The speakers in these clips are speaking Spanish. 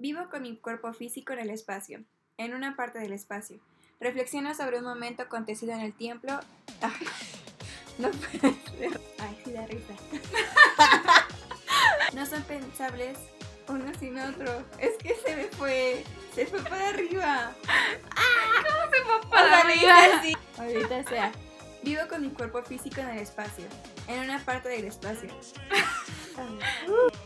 Vivo con mi cuerpo físico en el espacio, en una parte del espacio. Reflexiono sobre un momento acontecido en el templo. Ay, no puede ser. Ay, sí da risa. no son pensables uno sin otro. Es que se me fue. Se fue para arriba. ¿Cómo se fue para arriba? así. Ahorita sea. Vivo con mi cuerpo físico en el espacio. En una parte del espacio.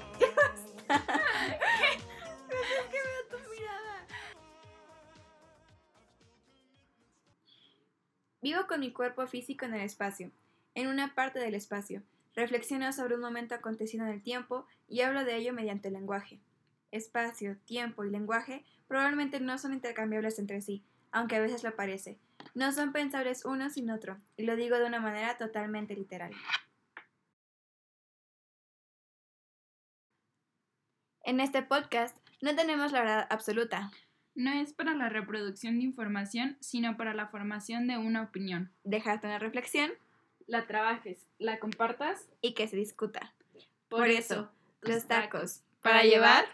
Vivo con mi cuerpo físico en el espacio. En una parte del espacio. Reflexiono sobre un momento acontecido en el tiempo y hablo de ello mediante el lenguaje. Espacio, tiempo y lenguaje probablemente no son intercambiables entre sí, aunque a veces lo parece. No son pensables uno sin otro, y lo digo de una manera totalmente literal. En este podcast no tenemos la verdad absoluta. No es para la reproducción de información, sino para la formación de una opinión. Dejarte una reflexión La trabajes, la compartas. y que se discuta. Por, Por eso, Los tacos. ¿Para llevar?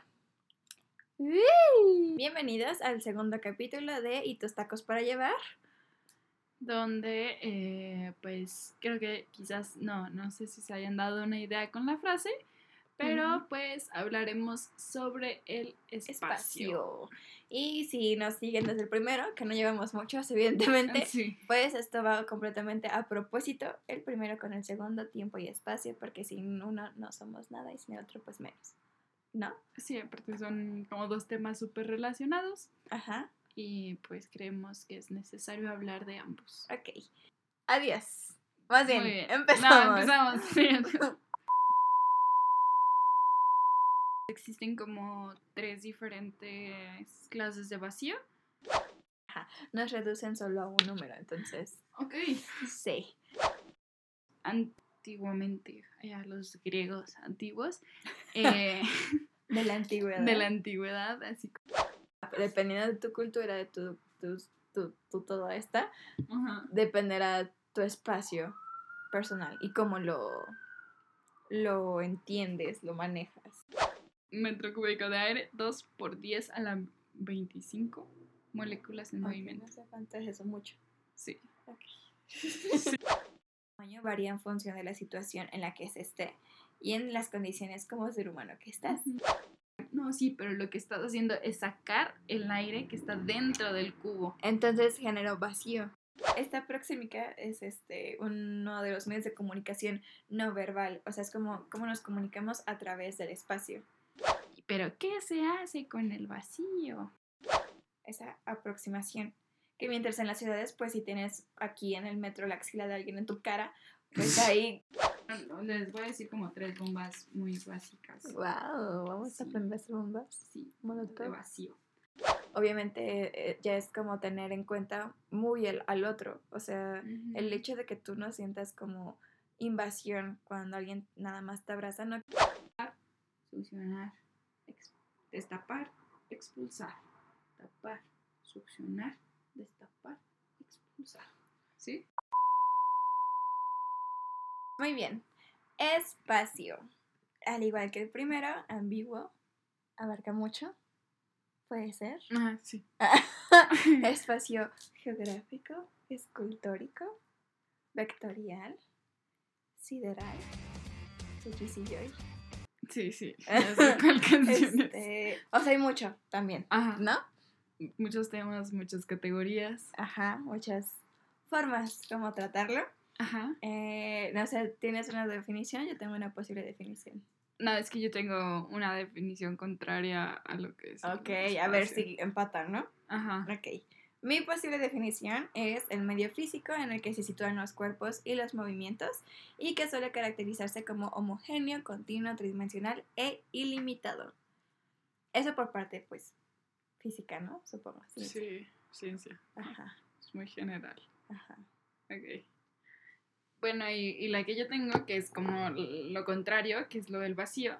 Bienvenidos al segundo capítulo de ¿Y tus tacos para llevar? Donde, eh, pues, creo que quizás, no, no sé si se hayan dado una idea con la frase, pero pues hablaremos sobre el espacio. Espacio. Y si nos siguen desde el primero, que no llevamos muchos, evidentemente, Sí. pues esto va completamente a propósito, el primero con el segundo, tiempo y espacio, porque sin uno no somos nada y sin el otro pues menos. ¿No? Sí, aparte son como dos temas súper relacionados Ajá. y pues creemos que es necesario hablar de ambos. Ok. Adiós. Más bien, Muy bien. empezamos. No, empezamos. Sí. Existen como tres diferentes clases de vacío. Nos reducen solo a un número, entonces. Ok. Sí. Antiguamente, a los griegos antiguos, eh, De la antigüedad. de la antigüedad, así como... Dependiendo de tu cultura, de tu, tu, tu, tu todo esta, Ajá. dependerá tu espacio personal y cómo lo, lo entiendes, lo manejas. Metro cúbico de aire, 2 por 10 a la 25 moléculas en movimiento. No sé cuánto es eso, mucho. Sí. El tamaño varía en función de la situación en la que se esté y en las condiciones como ser humano que estás. No, sí, pero lo que estás haciendo es sacar el aire que está dentro del cubo. Entonces generó vacío. Esta proxémica es este uno de los medios de comunicación no verbal, o sea, es como cómo nos comunicamos a través del espacio. Pero, ¿qué se hace con el vacío? Esa aproximación. Que mientras en las ciudades, pues si tienes aquí en el metro la axila de alguien en tu cara, pues ahí. Les voy a decir como tres bombas muy básicas. ¡Wow! Vamos Sí. a aprender bombas. Sí, Molotov. de vacío. Obviamente eh, ya es como tener en cuenta muy el, al otro. O sea, el hecho de que tú no sientas como invasión cuando alguien nada más te abraza, no Succionar, ex- destapar, expulsar. Tapar, succionar, destapar, expulsar. ¿Sí? Muy bien. Espacio. Al igual que el primero, ambiguo, abarca mucho. Puede ser. Ah, sí. Espacio geográfico, escultórico, vectorial, sideral. Sí, Joy. Sí, sí. Cuál canción es. Este, o sea, hay mucho también, Ajá. ¿no? Muchos temas, muchas categorías. Ajá, muchas formas como tratarlo. Ajá. Eh, no sé, ¿tienes una definición? Yo tengo una posible definición. No, es que yo tengo una definición contraria a lo que es. Ok, a ver si empatan, ¿no? Ajá. Ok. Mi posible definición es el medio físico en el que se sitúan los cuerpos y los movimientos y que suele caracterizarse como homogéneo, continuo, tridimensional e ilimitado. Eso por parte, pues, física, ¿no? Supongo. Sí. Sí, ciencia. Ajá, Es muy general. ajá. Ok. Bueno, y, y la que yo tengo, que es como lo contrario, que es lo del vacío,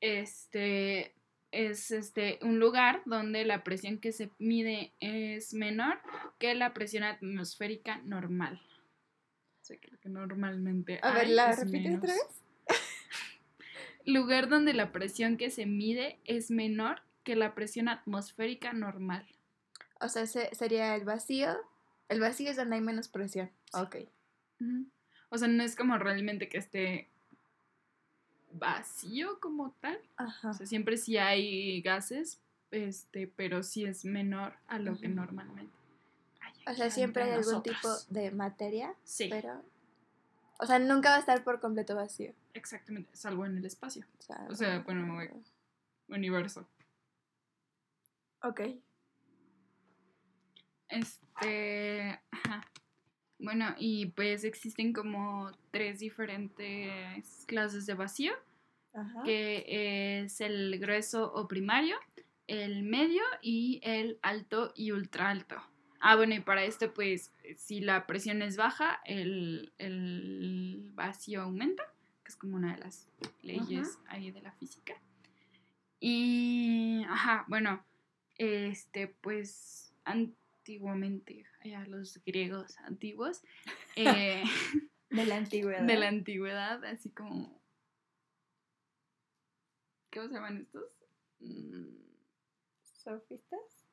este es este un lugar donde la presión que se mide es menor que la presión atmosférica normal. O sea, que lo que normalmente A ver, ¿la es repites otra vez? Lugar donde la presión que se mide es menor que la presión atmosférica normal. O sea, sería el vacío. El vacío es donde hay menos presión. Ok. O sea, no es como realmente que esté vacío como tal. Ajá. O sea, siempre sí hay gases, este, pero sí es menor a lo que normalmente. hay O sea, siempre hay algún tipo de materia, Sí, pero... O sea, nunca va a estar por completo vacío. exactamente, salvo en el espacio, O sea, O sea, bueno, universo. Ok. Este, ajá. Bueno, y pues existen como tres diferentes clases de vacío, Ajá. que es el grueso o primario, el medio y el alto y ultra alto. Ah, bueno, y para esto, pues, si la presión es baja, el, el vacío aumenta, que es como una de las leyes ahí de la física. Y, ajá, bueno, este, pues, antiguamente, allá los griegos antiguos, eh, De la antigüedad. de la antigüedad, así como... ¿Cómo se llaman estos? Mm, ¿Sofistas?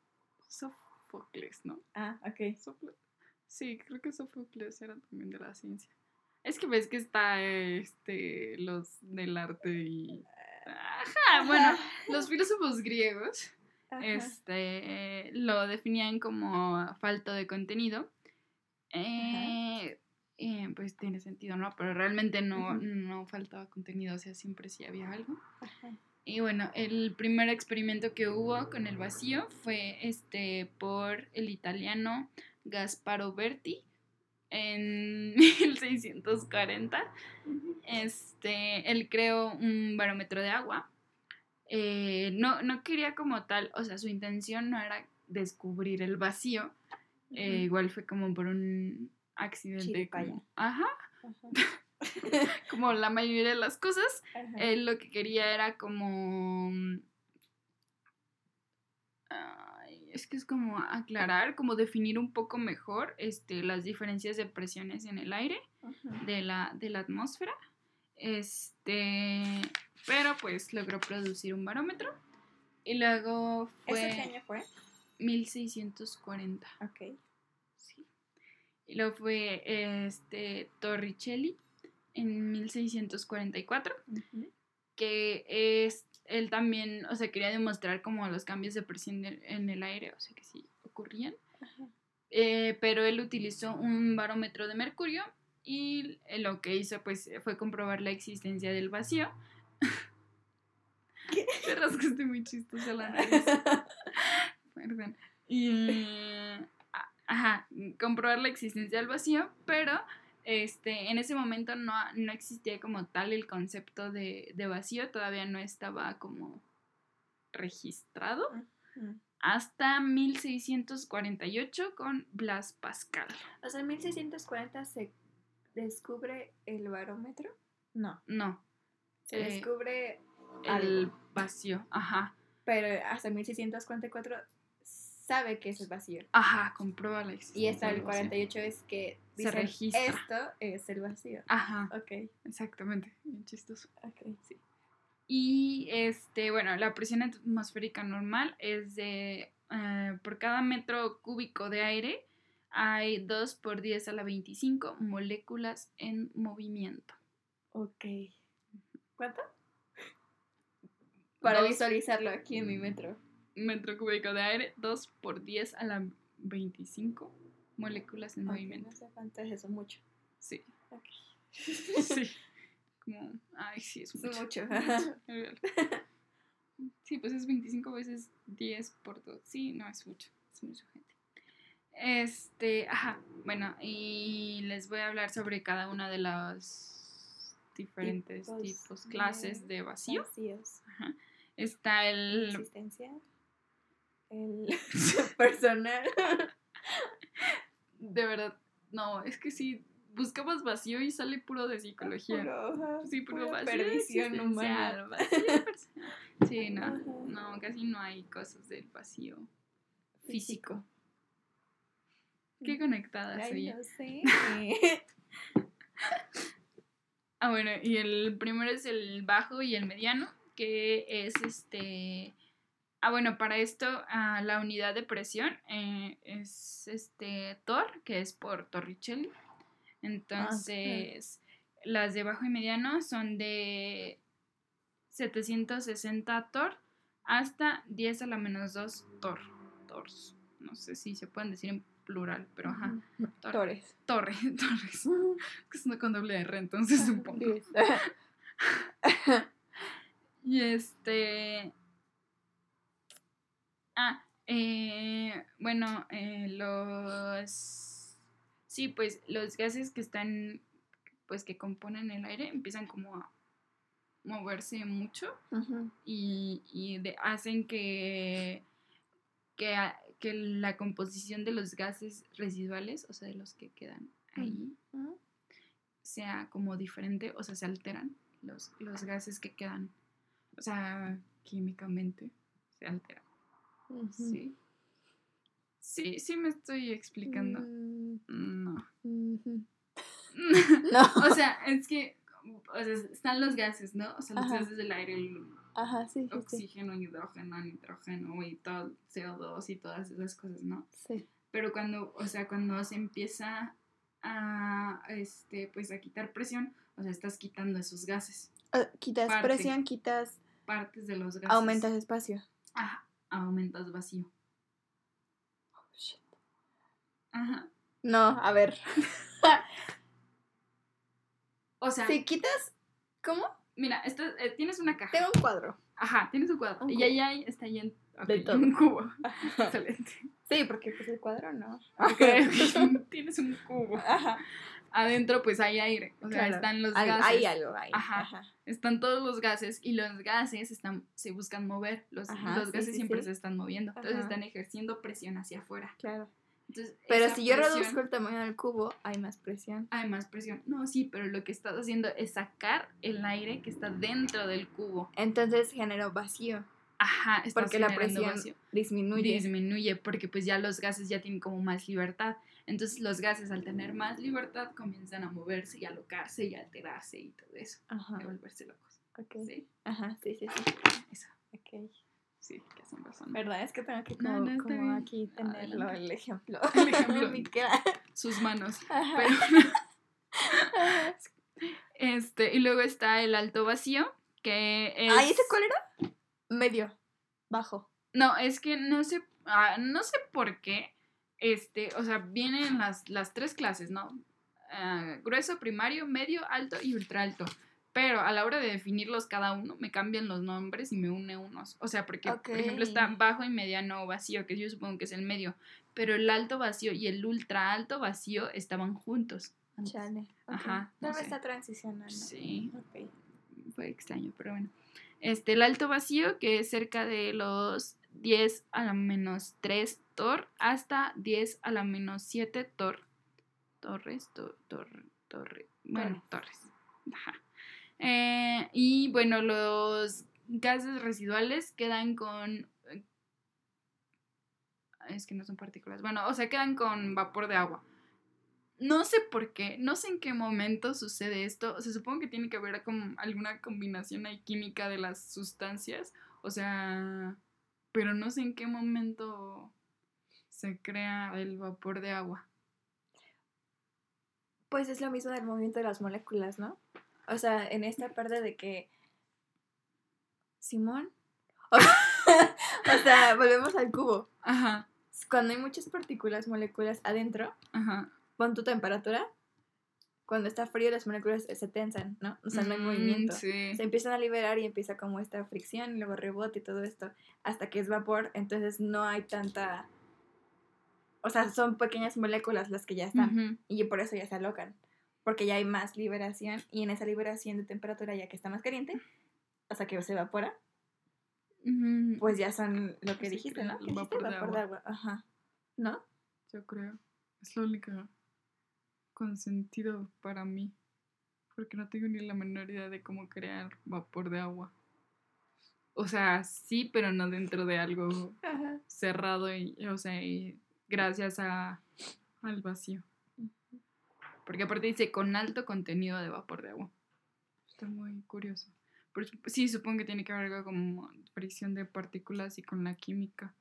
Sófocles, ¿no? Ah, ok. Sófocles. Sí, creo que Sófocles era también de la ciencia. Es que ves que está este los del arte y. Ajá, bueno, los filósofos griegos Ajá. este lo definían como falta de contenido. Eh, eh, pues tiene sentido, ¿no? Pero realmente no, no faltaba contenido, o sea, siempre sí había algo. Ajá. Y bueno, el primer experimento que hubo con el vacío fue este por el italiano Gasparo Berti en 1640. Este, él creó un barómetro de agua. Eh, no, no quería como tal, o sea, su intención no era descubrir el vacío. eh, igual fue como por un accidente. Como- ajá, Ajá. como la mayoría de las cosas. Ajá. Él lo que quería era como... mm, ay, es que es como aclarar, como definir un poco mejor este, las diferencias de presiones en el aire Ajá. de la, de la atmósfera. Este, pero pues logró producir un barómetro. Y luego ¿Eso fue qué año fue? 1640. Ok. Sí. Y luego fue este, Torricelli en 1644 Ujú. que es él también, o sea, quería demostrar como los cambios de presión en el aire, o sea, que sí ocurrían. Eh, pero él utilizó un barómetro de mercurio y lo que hizo pues fue comprobar la existencia del vacío. Te rascaste muy chistosa la nariz. Perdón. Y ajá, comprobar la existencia del vacío, pero este, en ese momento no, no existía como tal el concepto de, de vacío, todavía no estaba como registrado Ujú. hasta 1648 con Blas Pascal. O sea, en 1640 se descubre el barómetro. No, No, se Eh, descubre el algo. vacío, ajá, Pero hasta 1644 sabe que es el vacío. ajá, comprueba la Y existencia hasta el del vacío. 48 es que Se dicen, registra. esto es el vacío. Ajá, Ok, exactamente, bien chistoso. ok. Y este, bueno, la presión atmosférica normal es de eh, por cada metro cúbico de aire hay 2 por 10 a la 25 moléculas en movimiento. Ok. ¿Cuánto? Para Dos visualizarlo aquí en mi metro. Metro cúbico de aire, 2 por 10 a la 25 moléculas en Ok, movimiento. no sé cuánto es eso, mucho. Sí, Ok. sí. Como, ay, sí, es Es mucho. mucho. Sí, pues es 25 veces 10 por 2. Sí, no, es mucho. Es mucho, gente. Este, ajá, bueno, y les voy a hablar sobre cada una de las diferentes Tipos tipos, de clases de vacío. Vacíos. Ajá. Está el... Existencia. El personal. De verdad, no, es que sí, buscamos vacío y sale puro de psicología. Puro, Sí, puro vacío perdición humana. Sí, no, no, casi no hay cosas del vacío físico. Qué conectada Ay, soy. no sé. Ah, bueno, y el primero es el bajo y el mediano, que es este Ah, bueno, para esto ah, la unidad de presión eh, es este Tor, que es por Torricelli. Entonces, las de bajo y mediano son de 760 Tor hasta 10 a la menos 2 Tor. Tors. No sé si se pueden decir en plural, pero ajá. Tor- Torres. Torre, torres. Que es una con doble R, entonces supongo. Y este. Ah, eh, bueno, eh, los. Sí, pues los gases que están. Pues que componen el aire empiezan como a moverse mucho y, y de- hacen que. Que, que la composición de los gases residuales, o sea, de los que quedan ahí, sea como diferente, o sea, se alteran los, los gases que quedan, o sea, químicamente se alteran. Sí. Sí, sí me estoy explicando. Mm, No. No. o sea, es que o sea, están los gases, ¿no? O sea, los Ajá. gases del aire, el Ajá, sí, sí, sí. oxígeno, hidrógeno, nitrógeno y todo, CO2 y todas esas cosas, ¿no? Sí. pero cuando, o sea, cuando se empieza a, este, pues a quitar presión, o sea, estás quitando esos gases, Ah, quitas Parte. presión, quitas, partes de los gases. aumentas espacio. Ajá, aumentas vacío. Ajá. No, a ver. O sea, Si quitas, ¿cómo? mira, esta- eh, tienes una caja. Tengo un cuadro. Ajá, tienes un cuadro. Un y ahí hay, está ahí en, De todo. un cubo. Excelente. Sí, porque pues el cuadro no. Ok, tienes un cubo. Ajá. Adentro, pues hay aire. O sea, Claro. están los Al- gases. Hay algo ahí. Ajá. Ajá. Están todos los gases y los gases están, se buscan mover. Los, Ajá, los sí, gases sí, siempre sí. se están moviendo. Entonces están ejerciendo presión hacia afuera. Claro. Entonces, Pero si yo presión- reduzco el tamaño del cubo, hay más presión. Hay más presión. No, sí, pero lo que estás haciendo es sacar el aire que está dentro del cubo. Entonces genero vacío. Ajá, Porque la presión vacío. disminuye. disminuye porque pues ya los gases ya tienen como más libertad. Entonces los gases al tener más libertad comienzan a moverse y a alocarse y a alterarse y todo eso. Ajá. Y a volverse locos. Ok. ¿Sí? Ajá, sí, sí, sí. Eso. Ok. Sí, que hacen razón. ¿Verdad? Es que tengo que No, como, no, está como aquí tenerlo, Adelante. el ejemplo. El ejemplo. Sus manos. Ajá. Pero, este, y luego está el alto vacío, que es... Ay, ¿ese cuál era? Medio. Bajo. No, es que no sé, ah, no sé por qué, este, o sea, vienen las, las tres clases, ¿no? Ah, grueso, primario, medio, alto y ultra alto. Pero a la hora de definirlos cada uno, me cambian los nombres y me une unos. O sea, porque, por ejemplo, está bajo y mediano vacío, que yo supongo que es el medio. Pero el alto vacío y el ultra alto vacío estaban juntos. Chale. ok. Ajá, no Tal vez está transicionando. Sí, Ok. fue extraño, pero bueno. Este, el alto vacío, que es cerca de los 10 a la menos 3 tor hasta 10 a la menos 7 tor. Torres, tor, tor, torre. Bueno, torres. Ajá. Eh, y bueno, los gases residuales quedan con. eh, Es que no son partículas. Bueno, o sea, quedan con vapor de agua. No sé por qué, no sé en qué momento sucede esto. Se supongo que tiene que haber como alguna combinación ahí química de las sustancias. O sea, pero no sé en qué momento se crea el vapor de agua. Pues es lo mismo del movimiento de las moléculas, ¿no? O sea, en esta parte de que. Simón. O sea, volvemos al cubo. Ajá, Cuando hay muchas partículas, moléculas adentro, ajá. pon tu temperatura. Cuando está frío, las moléculas se tensan, ¿no? O sea, no hay Mm, movimiento. Sí. Se empiezan a liberar y empieza como esta fricción y luego rebote y todo esto hasta que es vapor, entonces no hay tanta... O sea, son pequeñas moléculas las que ya están Ujú. y por eso ya se alocan, porque ya hay más liberación y en esa liberación de temperatura ya que está más caliente, hasta que se evapora, Ujú. pues ya son lo que Se dijiste, ¿no? el ¿Qué dijiste? vapor de agua. agua. Ajá. ¿No? Yo creo. Es lo único con sentido para mí. Porque no tengo ni la menor idea de cómo crear vapor de agua. O sea, sí, pero no dentro de algo Ajá. cerrado y, o sea, y gracias a, al vacío. Porque aparte dice con alto contenido de vapor de agua. Está muy curioso. Sup- sí, supongo que tiene que ver algo como fricción de partículas y con la química.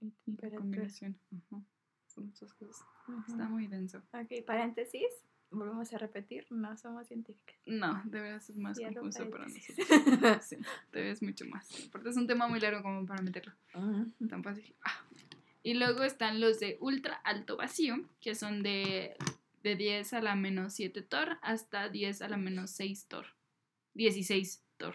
Y la combinación. Ajá. Son muchas cosas. Está Ujú. muy denso. Ok, paréntesis. Volvemos a repetir, no somos científicas. No, de verdad es más confuso para nosotros. Sí, te ves mucho más. Aparte es un tema muy largo como para meterlo. Ujú. Tan fácil. Ah. Y luego están los de ultra alto vacío, que son de, de 10 a la menos 7 Thor hasta 10 a la menos 6 Thor. 16 Thor.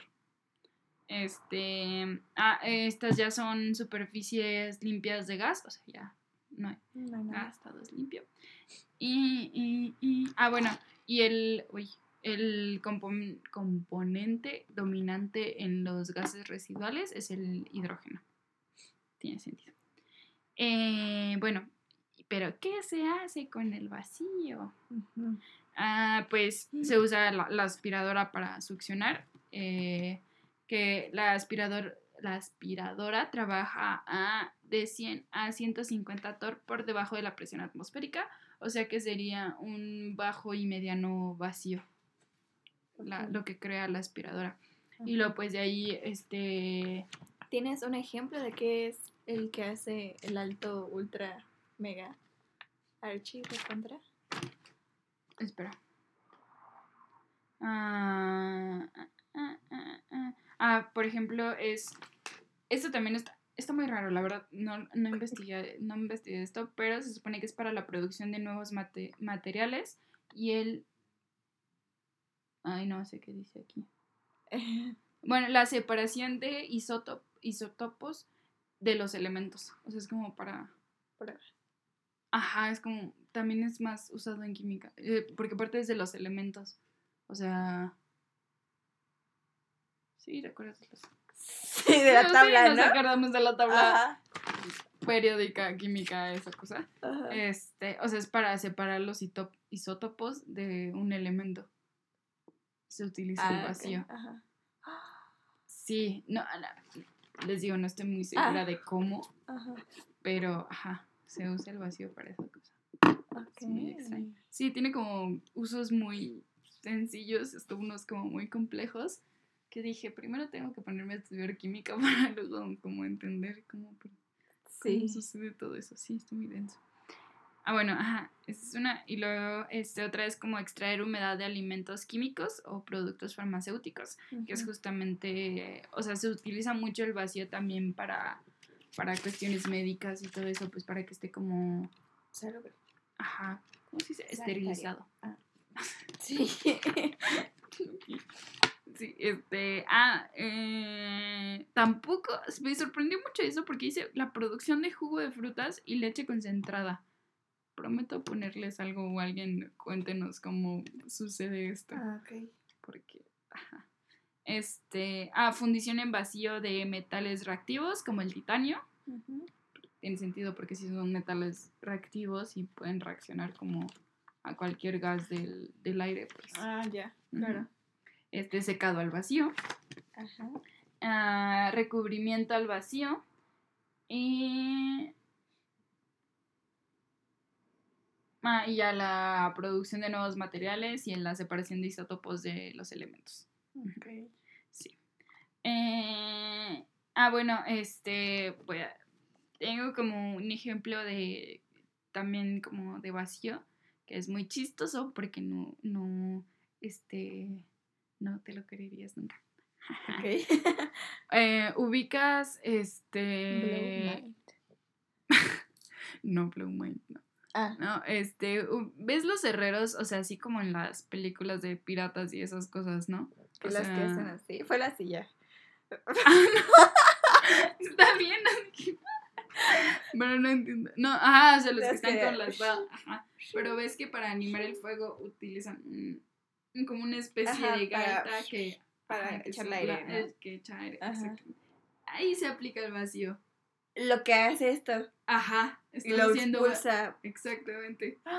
Este, ah, estas ya son superficies limpias de gas, o sea, ya no hay No hay gas, todo es limpio. Y, y, y- ah, bueno, y el, uy, el compon- componente dominante en los gases residuales es el hidrógeno. Tiene sentido. Eh, bueno, pero ¿qué se hace con el vacío? Ah, pues se usa la, la aspiradora para succionar. eh, que la, aspirador, la aspiradora trabaja a de 100 a 150 torr por debajo de la presión atmosférica. O sea que sería un bajo y mediano vacío. la- lo que crea la aspiradora. Y luego pues de ahí, este... ¿Tienes un ejemplo de qué es el que hace el alto ultra mega archi de contra? Espera. Ah, ah, ah, ah, por ejemplo, es. Esto también está, está muy raro, la verdad. No, no, investigué, no investigué esto, pero se supone que es para la producción de nuevos mate- materiales. Y el. Ay, no sé qué dice aquí. Bueno, la separación de isotop- isótopos de los elementos. O sea, es como para. Ajá, es como. También es más usado en química. eh, porque parte es de los elementos. O sea. Sí, recuerdas los. Sí, de la Sí, tabla, nos ¿no? acordamos de la tabla Ajá. periódica, química, esa cosa. Ajá. Este, o sea, es para separar los isótopos de un elemento. Se utiliza el Ah, vacío. Ajá. Sí, no, no, les digo, no estoy muy segura Ah. de cómo, Ajá. pero ajá, se usa el vacío para esa cosa. Ok. Es muy extraño. Sí, tiene como usos muy sencillos, esto unos como muy complejos, que dije, primero tengo que ponerme a estudiar química para luego como entender cómo, cómo Sí. sucede todo eso. Sí, está muy denso. Ah, bueno, ajá, esa es una. Y luego, este, otra es como extraer humedad de alimentos químicos o productos farmacéuticos, que es justamente, o sea, se utiliza mucho el vacío también para, para cuestiones médicas y todo eso, pues para que esté como, Salubre. ajá, ¿cómo se dice? Sanitario. Esterilizado. Sí. Sí, este, ah, eh, tampoco, me sorprendió mucho eso porque dice la producción de jugo de frutas y leche concentrada. Prometo ponerles algo o alguien cuéntenos cómo sucede esto. Ah, ok. Porque, ajá. Este, ah, fundición en vacío de metales reactivos como el titanio. Ujú. Tiene sentido porque si son metales reactivos y pueden reaccionar como a cualquier gas del, del aire, pues. Ah, ya. Claro. Este secado al vacío. Ajá. ah, recubrimiento al vacío y, ah, y ya la producción de nuevos materiales y en la separación de isótopos de los elementos. Ok. Sí. Eh, ah, bueno, este, voy a- tengo como un ejemplo de también como de vacío que es muy chistoso porque no, no, este, no te lo creerías nunca. Ok. Eh, ubicas Blue este. Night. No, Blue Mind, no. Ah, No, este. ¿Ves los herreros? O sea, así como en las películas de piratas y esas cosas, ¿no? que O las que hacen así. Fue la silla. Está bien. Pero no entiendo. No, ajá, o sea, los que están que- con las. Ajá. Pero ves que para animar el fuego utilizan como una especie Ajá, de para- gaita que. para ajá, echarle sopla- aire, ¿no? Que echa aire. Ahí se aplica el vacío. Lo que hace esto. Ajá. Y Estás lo haciendo. expulsa. Exactamente.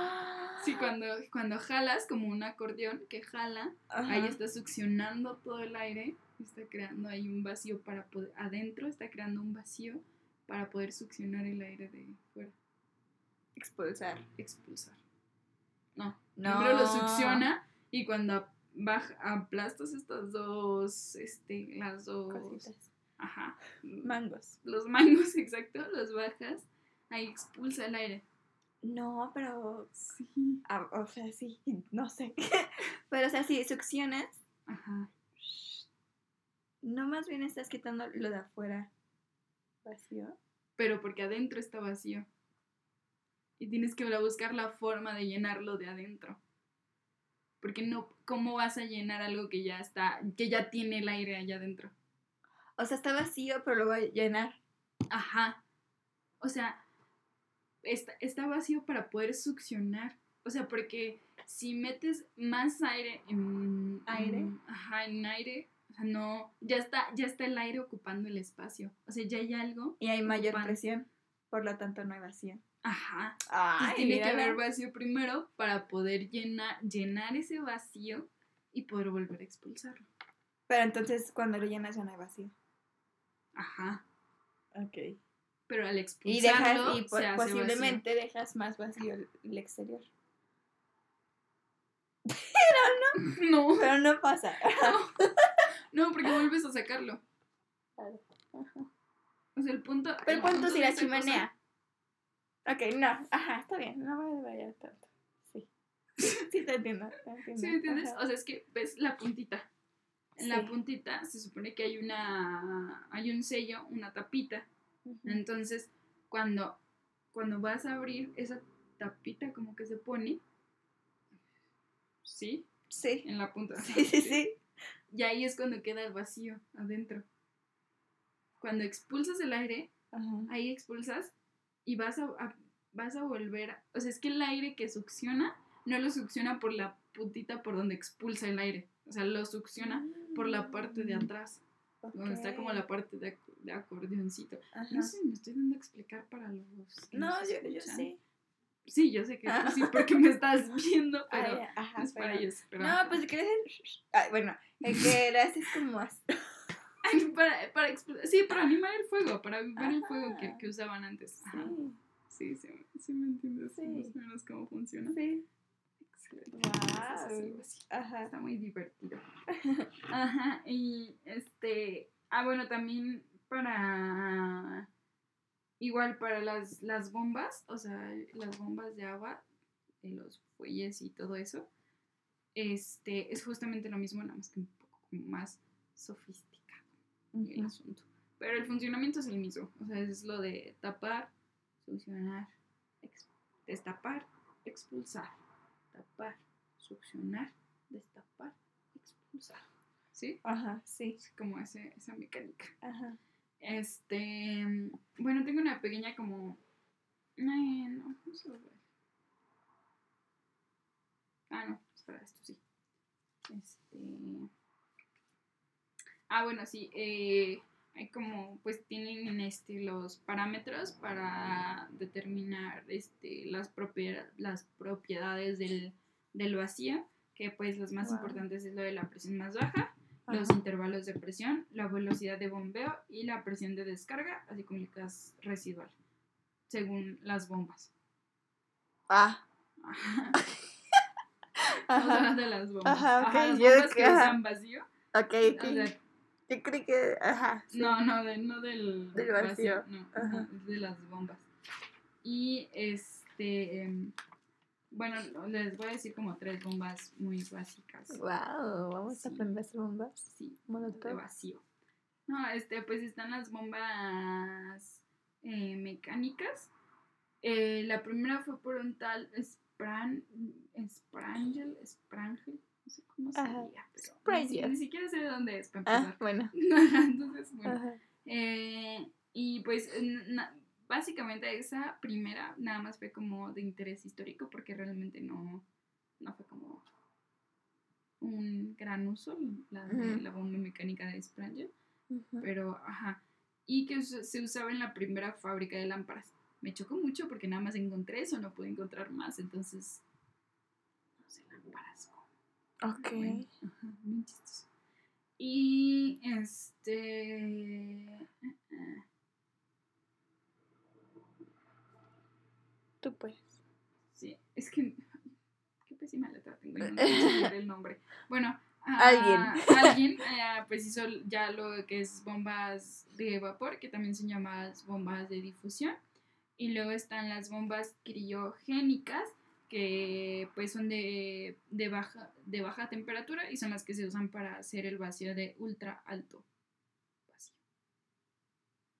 Sí, cuando, cuando jalas como un acordeón que jala, Ajá. ahí está succionando todo el aire, está creando ahí un vacío para poder, adentro está creando un vacío para poder succionar el aire de fuera, Expulsar. expulsar. No, No. primero lo succiona y cuando baja, aplastas estas dos, este, las dos, Cositas. ajá, Mangos. los mangos, exacto, los bajas, ahí expulsa el aire. No, pero. Sí. ah, o sea, sí, no sé. pero, o sea, si succionas, Ajá. no más bien estás quitando lo de afuera vacío. Pero porque adentro está vacío. Y tienes que buscar la forma de llenarlo de adentro. Porque no, ¿cómo vas a llenar algo que ya está, que ya tiene el aire allá adentro? O sea, está vacío, pero lo voy a llenar. Ajá. O sea, está, está vacío para poder succionar. O sea, porque si metes más aire en ¿Aire? en- ajá, en aire, o sea, no, ya está, ya está el aire ocupando el espacio. O sea, ya hay algo. Y hay mayor Ocupando. presión. Por lo tanto, no hay vacío. Ajá. Ay, tiene que haber vacío primero para poder llenar, llenar ese vacío y poder volver a expulsarlo. Pero entonces, cuando lo llenas, ya no hay vacío. Ajá. Ok. Pero al Y expulsarlo dejas, y po- se hace posiblemente dejas más vacío el, el exterior. vacío. No, Pero no pasa. no, porque vuelves a sacarlo. Claro. Ajá. O sea, el punto. Pero el ¿cuánto punto si la chimenea? Ok, no. Ajá, está bien. No me vaya tanto. Sí. Sí, te entiendo. te cosa- entiendo. ¿Sí me entiendes? Ajá. O sea, es que ves la puntita. En la puntita se supone que hay una. Hay un sello, una tapita. Entonces, cuando, cuando vas a abrir esa tapita, como que se pone. ¿Sí? Sí. En la punta. Sí, sí, sí. Y ahí es cuando queda el vacío adentro. Cuando expulsas el aire, Ajá. ahí expulsas y vas a, a- vas a volver. a- o sea, es que el aire que succiona no lo succiona por la puntita por donde expulsa el aire. O sea, lo succiona por la parte de atrás, donde está como Mm. La parte de, de acordeoncito. Ajá. No sé, me estoy dando a explicar para los. que No, nos yo, yo escuchan. sí. Sí, yo sé que tú sí, porque me estás viendo, Ah, pero ajá, es para pero- ellos. Pero No, pues si quieres. Ay, bueno, el que era así es como más. Para, para expl- sí, para animar el fuego, para avivar el fuego que, que usaban antes. Ajá. Sí, Sí, sí, me entiendes Sí. más o menos cómo funciona. sí. Así, Wow. así. Ajá. Está muy divertido. Ajá, y este, ah, bueno, también para, igual para las, las bombas, o sea, las bombas de agua, de los fuelles y todo eso, este, es justamente lo mismo, nada más que un poco más sofisticado el Ujú. asunto. Pero el funcionamiento es el mismo, o sea, es lo de tapar, succionar, destapar, expulsar, tapar, succionar, destapar, expulsar. ¿Sí? Ajá, sí. Es como ese, esa mecánica. Ajá. Este, bueno, tengo una pequeña como... Ay, no, no se lo voy a- Ah, no, espera, esto sí. Este... Ah, bueno, sí, eh, hay como, pues tienen este, los parámetros para determinar este, las, las propiedades del, del vacío, que pues los más Wow. importantes es lo de la presión más baja, los intervalos de presión, la velocidad de bombeo y la presión de descarga, así como el gas residual, según las bombas. Ah. Ajá. De las bombas. Ajá, las bombas que- que usan vacío. Ok. O sea, Yo creí que. Ajá. sí. No, no, de- no del, Del vacío. no, Ajá. de las bombas. Y este, em, bueno, les voy a decir como tres bombas muy básicas. Wow, vamos Sí. a aprender bombas. Sí, Molotov. de vacío. No, este, pues están las bombas eh, mecánicas. Eh, la primera fue por un tal Spran, Sprangel, Sprangel, no sé cómo se diría, pero ni, ni siquiera sé de dónde es para Ah, empezar. bueno. Entonces, bueno. Eh, y pues na- básicamente esa primera nada más fue como de interés histórico porque realmente no, no fue como un gran uso la, de la bomba mecánica de Spranger, pero ajá, y que se usaba en la primera fábrica de lámparas. Me chocó mucho porque nada más encontré eso, no pude encontrar más, entonces no sé, lámparas. Ok. Bueno, ajá, bien chistoso. Y este. eh, Tú puedes. Sí, es que. Qué pésima letra tengo, no el nombre. Bueno, Alguien. alguien eh, pues hizo ya lo que es bombas de vapor, que también son llamadas bombas de difusión. Y luego están las bombas criogénicas, que pues son de, de baja, de baja temperatura y son las que se usan para hacer el vacío de ultra alto vacío.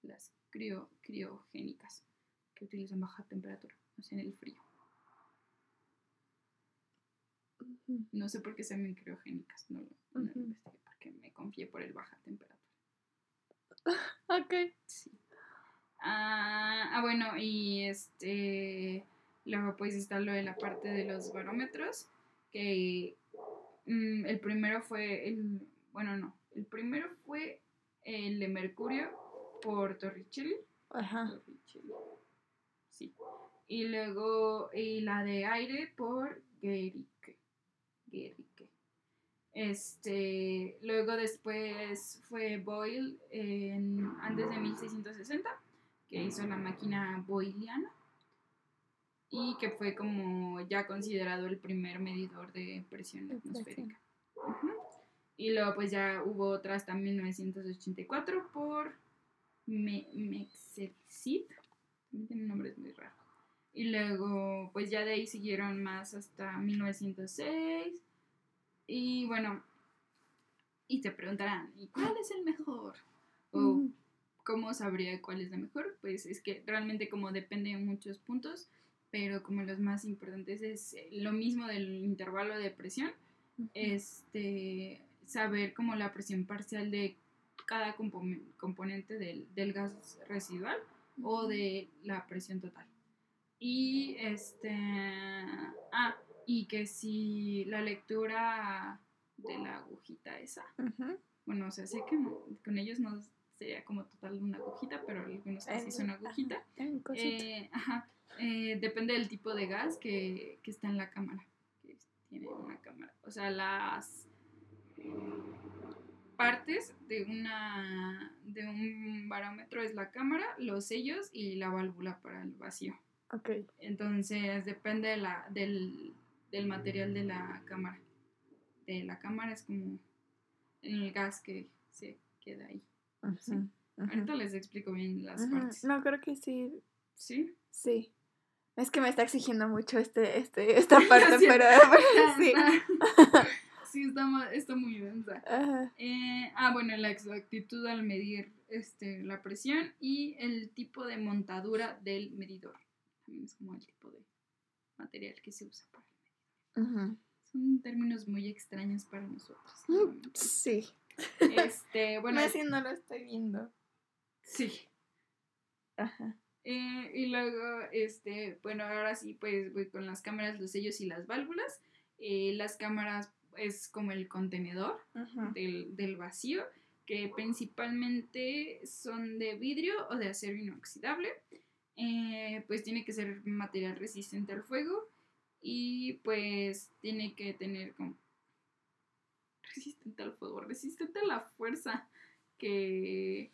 Las crio, criogénicas, que utilizan baja temperatura, o sea, en el frío. No sé por qué se llaman criogénicas, no, no lo investigué porque me confié por el baja temperatura. Ok. Sí. Ah, ah, bueno, y este. Luego, pues está lo de la parte de los barómetros. Que mm, el primero fue. El, bueno, no. El primero fue el de Mercurio por Torricelli. Ajá. Torricelli. Y luego. Y la de aire por. Guericke. Este, luego después fue Boyle en, antes de 1660, que hizo la máquina boyliana y que fue como ya considerado el primer medidor de presión atmosférica. Y luego pues ya hubo otra hasta 1984 por Me también tiene nombres muy raros. Y luego pues ya de ahí siguieron más hasta 1906 y bueno, y te preguntarán, ¿y cuál es el mejor? O cómo sabría cuál es la mejor. Pues es que realmente como depende de muchos puntos, pero como los más importantes es lo mismo del intervalo de presión, este, saber como la presión parcial de cada compo- componente del, del gas residual o de la presión total. Y este, ah, y que si la lectura de la agujita esa, bueno, o sea, sé que con ellos no sería como total una agujita, pero algunos que sí son agujita. Eh, ajá, eh, depende del tipo de gas que, que está en la cámara. Que tiene una cámara. O sea, las partes de una de un barómetro es la cámara, los sellos y la válvula para el vacío. Entonces depende de la, del, del material de la cámara. De la cámara es como el gas que se queda ahí. Sí. Ahorita les explico bien las partes. No, creo que sí. ¿Sí? Sí. Es que me está exigiendo mucho este, este, esta parte, Sí. pero, pero sí. sí, está, está muy densa. Eh, ah, bueno, la exactitud al medir este, la presión y el tipo de montadura del medidor. También es como el tipo de material que se usa para el medidor. Son términos muy extraños para nosotros. Mm. Sí. Este, bueno, Más si no lo estoy viendo. sí. Ajá. Eh, y luego, este, bueno, ahora sí, pues voy con las cámaras, los sellos y las válvulas. Eh, las cámaras es como el contenedor del, del vacío, que principalmente son de vidrio o de acero inoxidable. Eh, pues tiene que ser material resistente al fuego y pues tiene que tener como resistente al fuego, resistente a la fuerza que...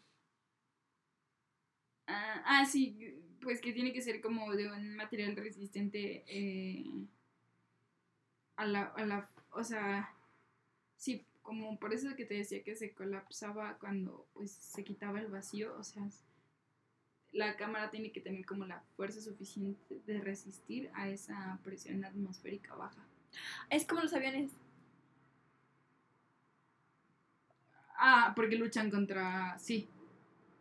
Ah, ah, sí, pues que tiene que ser como de un material resistente eh, a, la, a la... O sea, sí, como por eso que te decía que se colapsaba cuando pues se quitaba el vacío, o sea, la cámara tiene que tener como la fuerza suficiente de resistir a esa presión atmosférica baja. Es como los aviones. Ah, porque luchan contra, sí,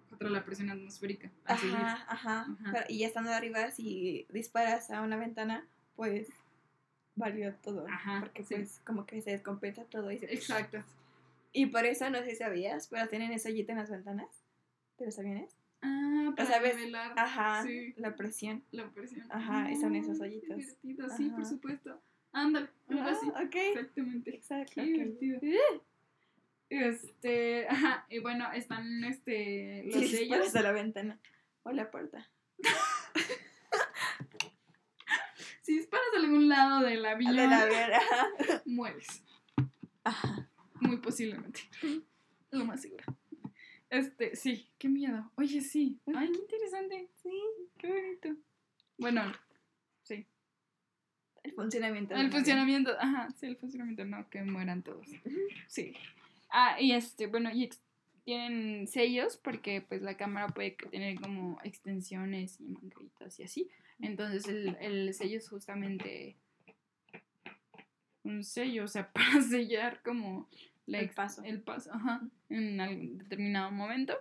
contra la presión atmosférica. Ajá, ajá. Ajá. Pero- y ya estando arriba, si disparas a una ventana, pues valió todo. Ajá, Porque sí. pues como que se descompensa todo y se... Exacto. Y por eso, no sé si sabías, pero tienen ese hoyito en las ventanas de los aviones. Ah, para sea, ves- nivelar, Ajá, Sí, la presión. la presión. Ajá, y son esos Ah, hoyitos. divertido, sí, por supuesto. Ándale, algo Ah, así. ok. Exactamente. Exacto. Qué divertido. Este, ajá, y bueno, están este los Sí, sellos. disparas a la ventana o la puerta. Si disparas a algún lado del avión, De la ver, ajá. mueres. Ajá. Muy posiblemente. Lo más seguro. Este, sí, qué miedo. Oye, sí. Ay, qué interesante. Sí. Qué bonito. Bueno, sí. El funcionamiento. El funcionamiento, ajá, sí, el funcionamiento, no, que mueran todos. Sí. Ah, y este, bueno, y tienen sellos porque pues la cámara puede tener como extensiones y mangueritas y así. Entonces el, el sello es justamente un sello, o sea, para sellar como el paso. El paso, ajá, en algún determinado momento.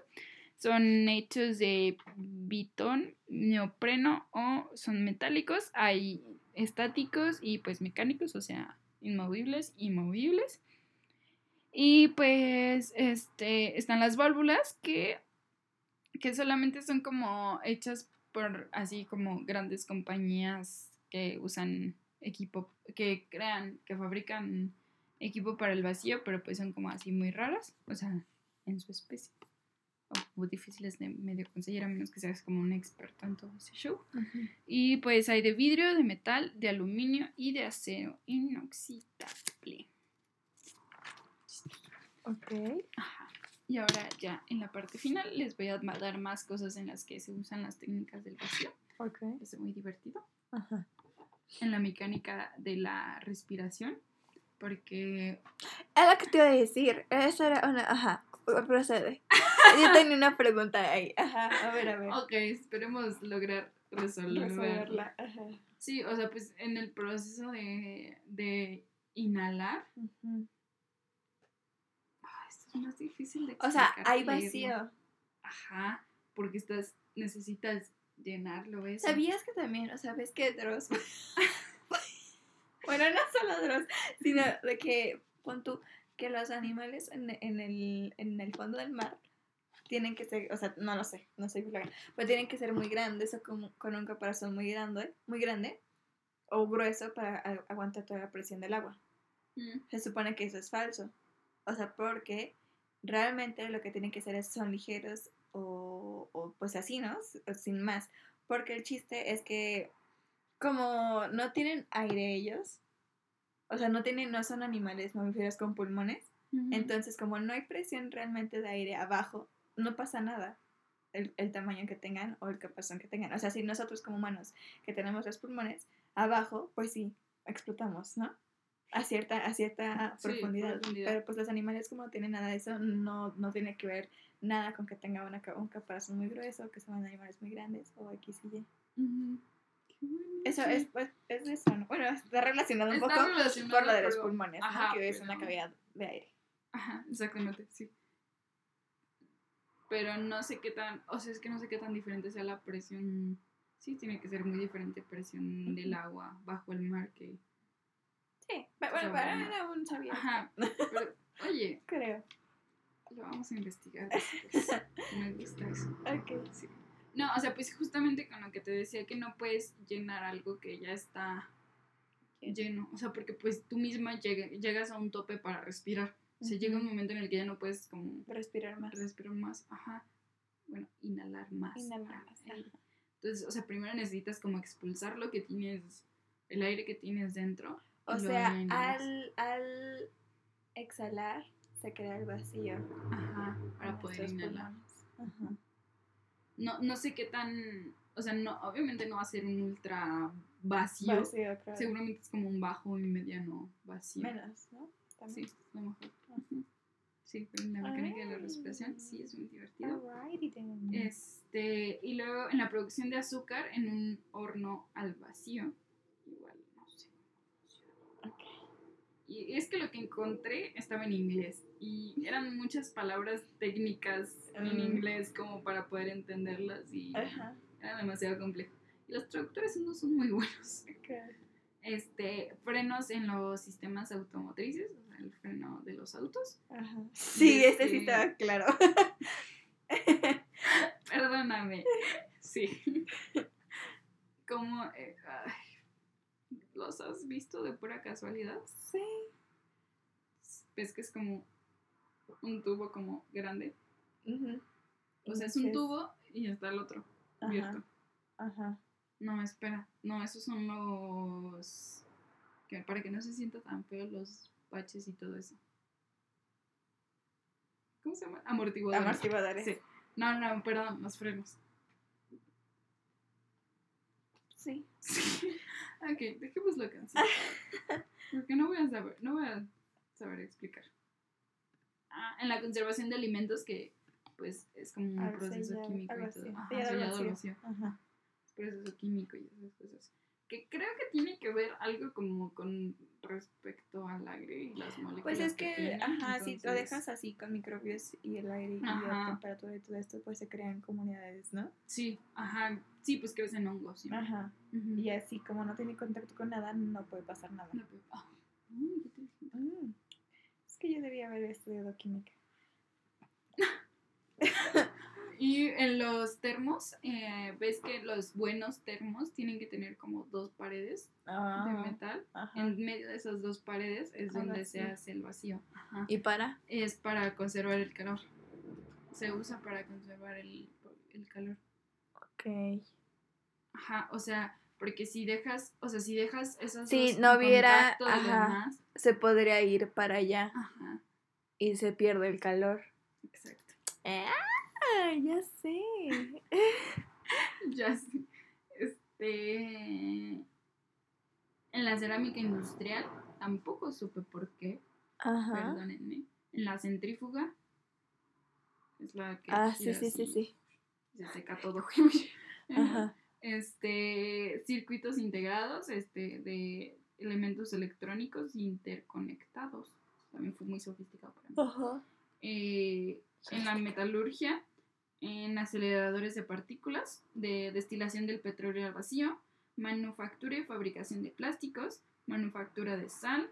Son hechos de bitón, neopreno o son metálicos. Hay estáticos y pues mecánicos, o sea, inmovibles y movibles. Y pues este, están las válvulas que, que solamente son como hechas por así como grandes compañías que usan equipo, que crean, que fabrican equipo para el vacío, pero pues son como así muy raras, o sea, en su especie. O difíciles de medio conseguir a menos que seas como un experto en todo ese show. Y pues hay de vidrio, de metal, de aluminio y de acero inoxidable. Ok. Ajá. Y ahora ya en la parte final les voy a dar más cosas en las que se usan las técnicas del vacío. Ok. Es muy divertido. Ajá. En la mecánica de la respiración porque... Es lo que te iba a decir. Eso era una... Ajá, procede. Yo tenía una pregunta ahí. Ajá, a ver, a ver. Ok, esperemos lograr resolverla. resolverla. Ajá. Sí, o sea, pues en el proceso de, de inhalar... esto es más difícil de explicar. O sea, hay vacío. Ajá, porque estás, necesitas llenarlo, ¿ves? ¿Sabías que también, o sea, ves que Dross Bueno, no solo Dross, sino de que, pon tú, que los animales en, el, en el fondo del mar tienen que ser, o sea, no lo sé, no sé, pero tienen que ser muy grandes o con, con un caparazón muy grande, muy grande o grueso para aguantar toda la presión del agua. Mm. Se supone que eso es falso. O sea, porque realmente lo que tienen que ser es son ligeros o, o pues así, ¿no? Sin más. Porque el chiste es que como no tienen aire ellos, o sea, no tienen, no son animales mamíferos con pulmones, entonces como no hay presión realmente de aire abajo, no pasa nada. El, tamaño que tengan o el caparazón que tengan. O sea, si nosotros como humanos que tenemos los pulmones abajo, pues sí, explotamos, ¿no? A cierta, a cierta profundidad. Pero pues los animales como no tienen nada de eso, no, no tiene que ver nada con que tengan una, un caparazón muy grueso, que son animales muy grandes o X y Y. Eso es, pues, es eso, ¿no? Bueno, está relacionado un poco por lo de los pulmones, que es una cavidad de aire. Ajá, exactamente, sí. Pero no sé qué tan, o sea, es que no sé qué tan diferente sea la presión. Sí, tiene que ser muy diferente presión del agua bajo el mar que... Sí, bueno, para un sabía. Ajá, pero, oye. Creo. Lo vamos a investigar después. Me gusta eso. Ok. Sí. No, o sea, pues justamente con lo que te decía que no puedes llenar algo que ya está lleno. O sea, porque pues tú misma llegas a un tope para respirar. O sea, llega un momento en el que ya no puedes como... Respirar más. Respirar más, ajá. Bueno, inhalar más. Inhalar más. Entonces, o sea, primero necesitas como expulsar lo que tienes, el aire que tienes dentro. O sea, al, al exhalar se crea el vacío. Ajá, para poder inhalar. Ajá no, no sé qué tan, o sea, no, obviamente no va a ser un ultra vacío. Seguramente es como un bajo y mediano vacío. Menos, ¿no? Sí, a lo mejor. Sí, pero en la mecánica de la respiración sí es muy divertido. Este, y luego en la producción de azúcar en un horno al vacío. Igual, no sé. Y es que lo que encontré estaba en inglés y eran muchas palabras técnicas en mm. inglés como para poder entenderlas y era demasiado complejo. Y los traductores no son muy buenos. Este, frenos en los sistemas automotrices, o sea, el freno de los autos. Ajá. Sí, ese sí este estaba claro. Perdóname. Sí. Como, eh, ¿los has visto de pura casualidad? Sí. Ves que es como un tubo como grande. O sea, es un tubo y está el otro abierto. Ajá. No, espera. No, esos son los. Que para que no se sienta tan feo los baches y todo eso. ¿Cómo se llama? Amortiguadores. Amortiguadores. Sí. No, no, perdón, los frenos. Sí. sí. Ok, dejémoslo cansado. Porque no voy a saber, no voy a saber explicar. Ah, en la conservación de alimentos que pues es como un proceso químico y todo. Ajá, Sellado. Proceso químico y esas cosas. Que creo que tiene que ver algo como con respecto al aire y las moléculas. Pues es que, tienen, ajá, si lo entonces- dejas así con microbios y el aire y la Ajá. temperatura y todo esto, pues se crean comunidades, ¿no? Sí, ajá. Sí, pues crecen hongos. siempre. Ajá. Ujú. Y así como no tiene contacto con nada, no puede pasar nada. No, qué inteligente. Mm. Es que yo debía haber estudiado química. Y en los termos, eh, ves que los buenos termos tienen que tener como dos paredes de Ah, metal. ajá. En medio de esas dos paredes es donde se hace el vacío. Ajá. ¿Y para? Es para conservar el calor. Se usa para conservar el, el calor. Ok. Ajá, o sea, porque si dejas, o sea, si dejas esos Si dos no hubiera- de ajá. demás, Se podría ir para allá ajá, y se pierde el calor. exacto. Ah, ya sé. Ya sé. Este. En la cerámica industrial tampoco supe por qué. Ajá. Perdónenme. En la centrífuga. Es la que. Ah, sí, sí, sí, sí. Se seca todo. Ajá. Este. Circuitos integrados, este, de elementos electrónicos interconectados. También fue muy sofisticado para mí. Ajá. Eh, en la metalurgia, en aceleradores de partículas, de destilación del petróleo al vacío, manufactura y fabricación de plásticos, manufactura de sal,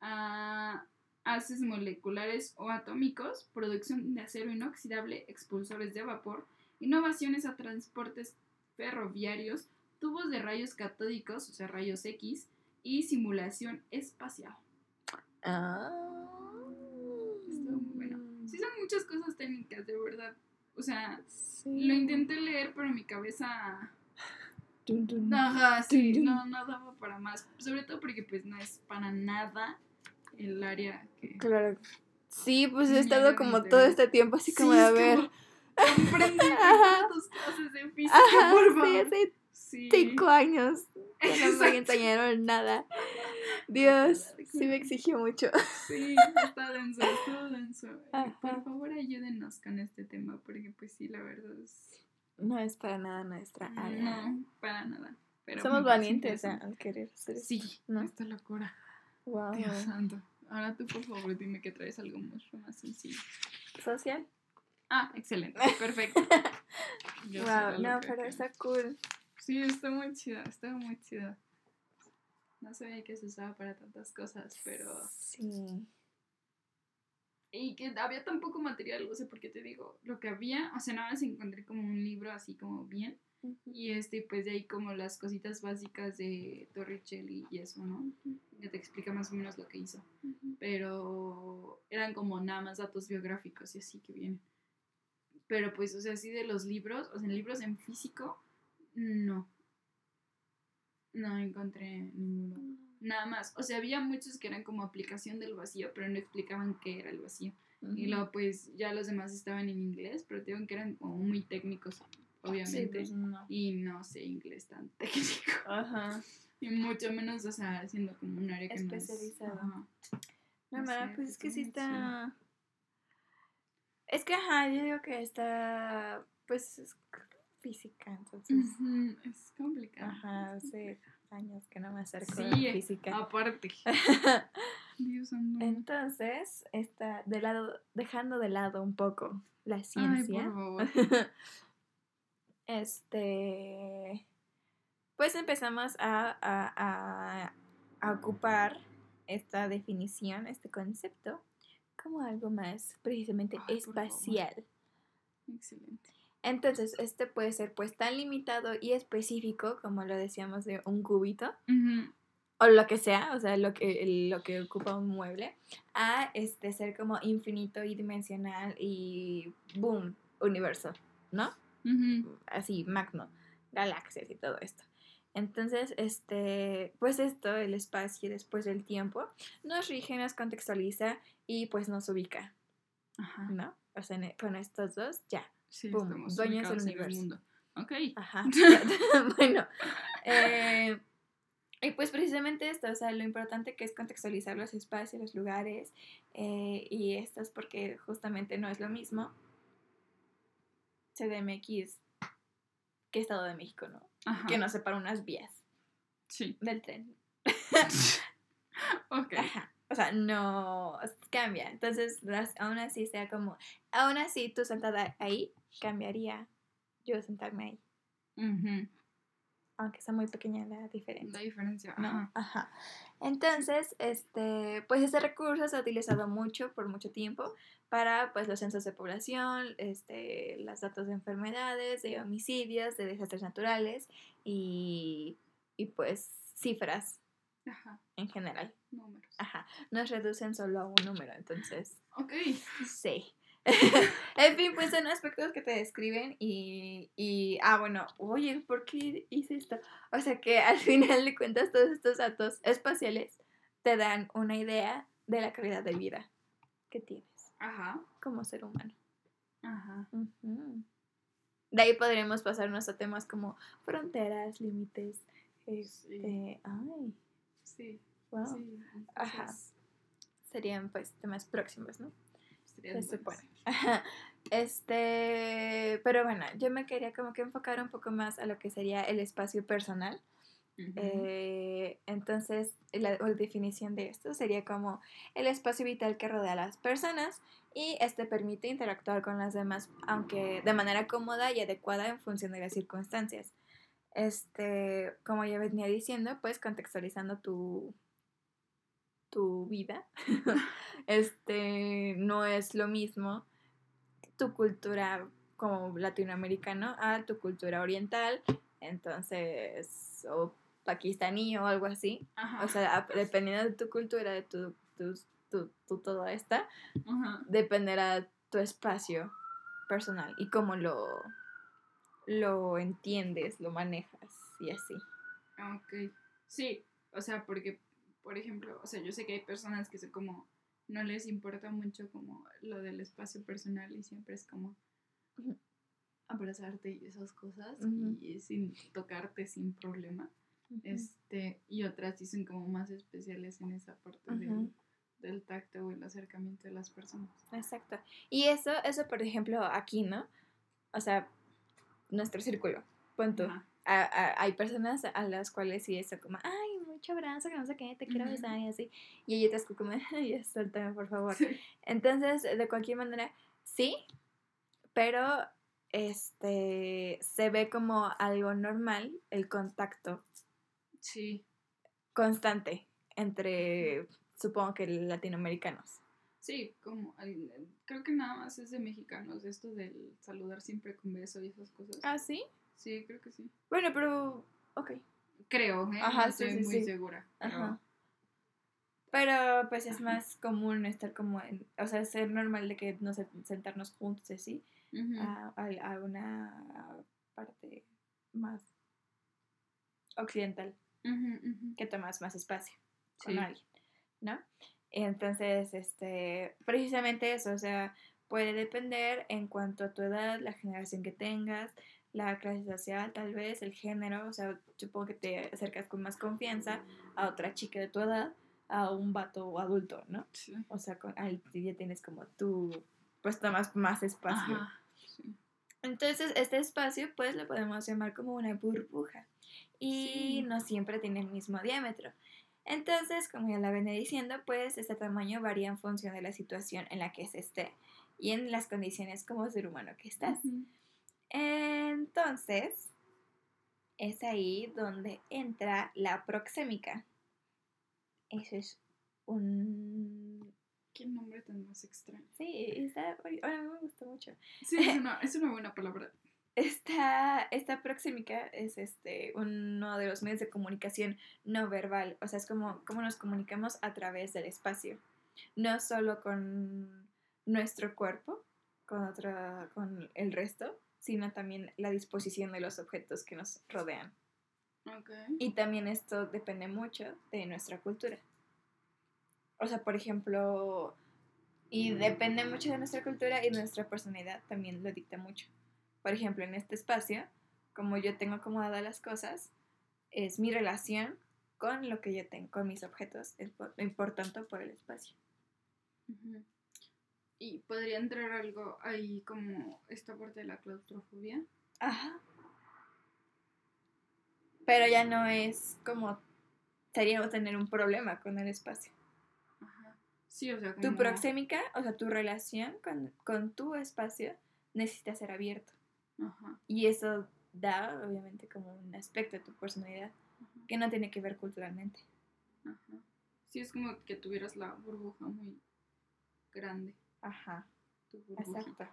ah, haces moleculares o atómicos, producción de acero inoxidable, expulsores de vapor, innovaciones a transportes ferroviarios, tubos de rayos catódicos, o sea, rayos X, y simulación espacial. Ah. Estuvo muy bueno. Sí, son muchas cosas técnicas, de verdad. O sea, Sí. lo intenté leer, pero mi cabeza. Ajá, sí, no, no daba para más. Sobre todo porque, pues, no es para nada el área que. Claro. Sí, pues he estado como todo este tiempo así Sí, como de a ver. como, Comprende Ajá. tus clases de física, Ajá, por favor. Sí. Cinco años no me enseñaron nada. Dios, sí me exigió mucho. Sí, está denso, está denso. Ajá. Por favor, ayúdenos con este tema, porque, pues, sí, la verdad es. No es para nada nuestra área. No, para nada. Pero Somos valientes al querer ser. Sí, ¿no? esta locura. Wow. Dios santo. Ahora tú, por favor, dime que traes algo mucho más sencillo. Social. Ah, excelente. Perfecto. Yo Wow, no, pero está cool. Sí, está muy chida, está muy chida. No sabía que se usaba para tantas cosas, pero... Sí. Y que había tan poco material, o sea, porque te digo, lo que había, o sea, nada más encontré como un libro así como bien. Y este, pues de ahí como las cositas básicas de Torricelli y eso, ¿no? Que te explica más o menos lo que hizo. pero eran como nada más datos biográficos y así que vienen. Pero pues, o sea, así de los libros, o sea, libros en físico, no. No encontré ninguno. Nada más. O sea, había muchos que eran como aplicación del vacío, pero no explicaban qué era el vacío. Y luego, pues, ya los demás estaban en inglés, pero digo que eran como muy técnicos, Sí, obviamente. pues no. Y no sé inglés tan técnico. Ajá. Y mucho menos, o sea, siendo como un área que no es- Especializado. ajá. No, No mira, sé, pues es pues que sí está. Es que, ajá, yo digo que está. Pues es física, entonces. Es complicado. Ajá, hace años que no me acerco Sí, a física. aparte. Dios. Entonces, está de lado, dejando de lado un poco la Ay, ciencia. por favor. este. Pues empezamos a, a- a- a ocupar esta definición, este concepto, como algo más precisamente Ay, espacial. Excelente. Entonces, este puede ser pues tan limitado y específico, como lo decíamos de un cubito, o lo que sea, o sea, lo que, lo que ocupa un mueble, a este ser como infinito y dimensional y boom, universo, ¿no? Así, magno, galaxias y todo esto. Entonces, este, pues esto, el espacio después del tiempo, nos rige, nos contextualiza y pues nos ubica, Ajá. ¿no? O sea, en- con estos dos, ya. Sí, Pum, estamos dueños del universo. mundo. Ok. Ajá. bueno, eh, Y pues precisamente esto, o sea, lo importante que es contextualizar los espacios, los lugares, eh, y esto es porque justamente no es lo mismo CDMX que Estado de México, ¿no? Ajá. Que nos separa unas vías Sí. del tren. Ok. Ajá. O sea, no cambia. Entonces, las- aún así sea como, aún así tú sentada ahí, cambiaría yo sentarme ahí. Aunque sea muy pequeña la diferencia. La diferencia. ¿no? Ajá. Ajá. Entonces, este, pues este recurso se ha utilizado mucho por mucho tiempo para pues los censos de población, este, los datos de enfermedades, de homicidios, de desastres naturales y, y pues cifras Ajá. en general. Números. Ajá. Nos reducen solo a un número, entonces, Ok. sí. en fin, pues son aspectos que te describen y, y, ah, bueno, oye, ¿por qué hice esto? O sea que al final de cuentas todos estos datos espaciales te dan una idea de la calidad de vida que tienes Ajá. como ser humano. Ajá. De ahí podríamos pasarnos a temas como fronteras, límites, este, ay, Sí. wow, Sí. Ajá. serían pues temas próximos, ¿no? Se supone. Ajá. Este, pero bueno, yo me quería como que enfocar un poco más a lo que sería el espacio personal. Eh, entonces, la, definición de esto sería como el espacio vital que rodea a las personas y este permite interactuar con las demás, aunque de manera cómoda y adecuada en función de las circunstancias. Este, como ya venía diciendo, pues contextualizando tu, tu vida, este, no es lo mismo tu cultura como latinoamericano a tu cultura oriental, entonces, o pakistaní o algo así. Ajá. O sea, dependiendo de tu cultura, de tu, tu, tu, tu todo esta, Ajá. dependerá tu espacio personal y cómo lo, lo entiendes, lo manejas y así. Ok. Sí, o sea, porque, por ejemplo, o sea, yo sé que hay personas que son como, no les importa mucho como lo del espacio personal y siempre es como abrazarte y esas cosas y sin tocarte sin problema. Este, y otras sí son como más especiales en esa parte del, del tacto o el acercamiento de las personas. Exacto. Y eso, eso por ejemplo, aquí, ¿no? O sea, nuestro círculo, punto. A- a- hay personas a las cuales sí eso como, ay, mucho abrazo, que no sé qué, te quiero besar y así. Y hay otras que como, suéltame, por favor. Sí. Entonces, de cualquier manera, sí, pero este se ve como algo normal el contacto Sí, constante entre, supongo que latinoamericanos. Sí, como al- creo que nada más es de mexicanos esto del saludar siempre con beso y esas cosas. ¿Ah, sí? Sí, creo que sí. Bueno, pero, ok. Creo, ¿eh? Ajá, no estoy sí, muy sí. segura. Pero, Ajá. Pero pues es más común estar como en, o sea, ser normal de que nos sentarnos juntos así Ujú. a, a- a una parte más occidental ujú. que tomas más espacio con alguien, ¿no? Entonces, este, precisamente eso, o sea, puede depender en cuanto a tu edad, la generación que tengas, la clase social, tal vez, el género, o sea, supongo que te acercas con más confianza a otra chica de tu edad, a un vato adulto, ¿no? Sí. O sea, con, ahí ya tienes como tú, pues tomas más espacio. Ajá. Sí. Entonces, este espacio, pues lo podemos llamar como una burbuja. Y Sí. no siempre tiene el mismo diámetro. Entonces, como ya la venía diciendo, pues este tamaño varía en función de la situación en la que se esté y en las condiciones como ser humano que estás. Entonces, es ahí donde entra la proxémica. Eso es un... Qué nombre tan más extraño. Sí, está... Ahora me gustó mucho. Sí, es una, es una buena palabra. Esta, esta proxémica es este, uno de los medios de comunicación no verbal, o sea, es como, como nos comunicamos a través del espacio, no solo con nuestro cuerpo, con, otra, con el resto, sino también la disposición de los objetos que nos rodean. Y también esto depende mucho de nuestra cultura. O sea, por ejemplo, y depende mucho de nuestra cultura y nuestra personalidad también lo dicta mucho. Por ejemplo, en este espacio, como yo tengo acomodadas las cosas, es mi relación con lo que yo tengo, con mis objetos, y por, tanto por el espacio. Y podría entrar algo ahí como esta parte de la claustrofobia. Ajá. Pero ya no es como sería tener un problema con el espacio. Ajá. Sí, o sea, como... Tu proxémica, o sea, tu relación con, con tu espacio necesita ser abierto. Ajá. Y eso da, obviamente, como un aspecto de tu personalidad Ajá. que no tiene que ver culturalmente. Ajá. Sí, es como que tuvieras la burbuja muy grande. Ajá, Tu burbujita. exacto.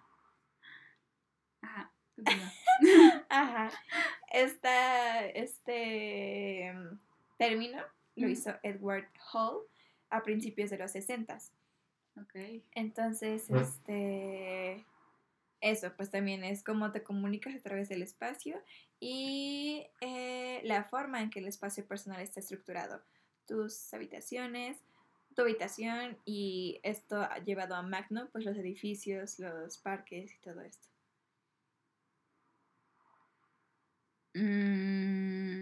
Ajá. Ajá. Esta, este mm, término lo hizo Edward Hall a principios de los 60. ok. Entonces, este. Eso, pues también es cómo te comunicas a través del espacio y eh, la forma en que el espacio personal está estructurado. Tus habitaciones, tu habitación y esto ha llevado a Magno, pues los edificios, los parques y todo esto. Mm,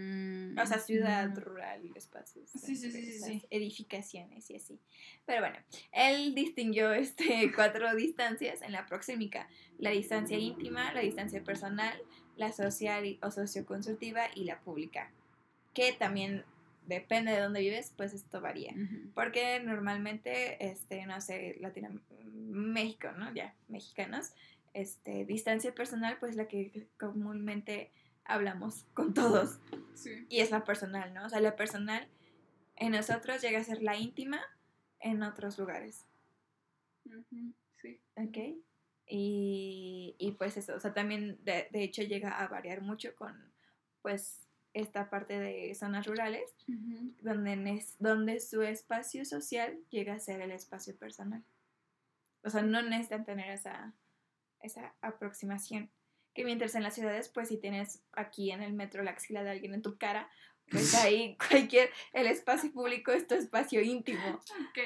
O sea, ciudad, mm, rural, espacios. Sí, sí, sí, sí. Edificaciones y así. Pero bueno, él distinguió este, cuatro distancias en la proxémica. La distancia íntima, la distancia personal, la social o socioconsultiva y la pública. Que también depende de dónde vives, pues esto varía. Porque normalmente, este, no sé, Latino, México, ¿no? Ya, mexicanos, este, distancia personal, pues la que comúnmente hablamos con todos. Sí. Y es la personal, ¿no? O sea, la personal en nosotros llega a ser la íntima en otros lugares, Sí. ¿ok? Y, y pues eso, o sea, también de, de hecho llega a variar mucho con, pues, esta parte de zonas rurales, donde, nes- donde su espacio social llega a ser el espacio personal. O sea, no necesitan tener esa, esa aproximación. Que mientras en las ciudades, pues si tienes aquí en el metro la axila de alguien en tu cara, pues ahí cualquier, el espacio público es tu espacio íntimo. Ok.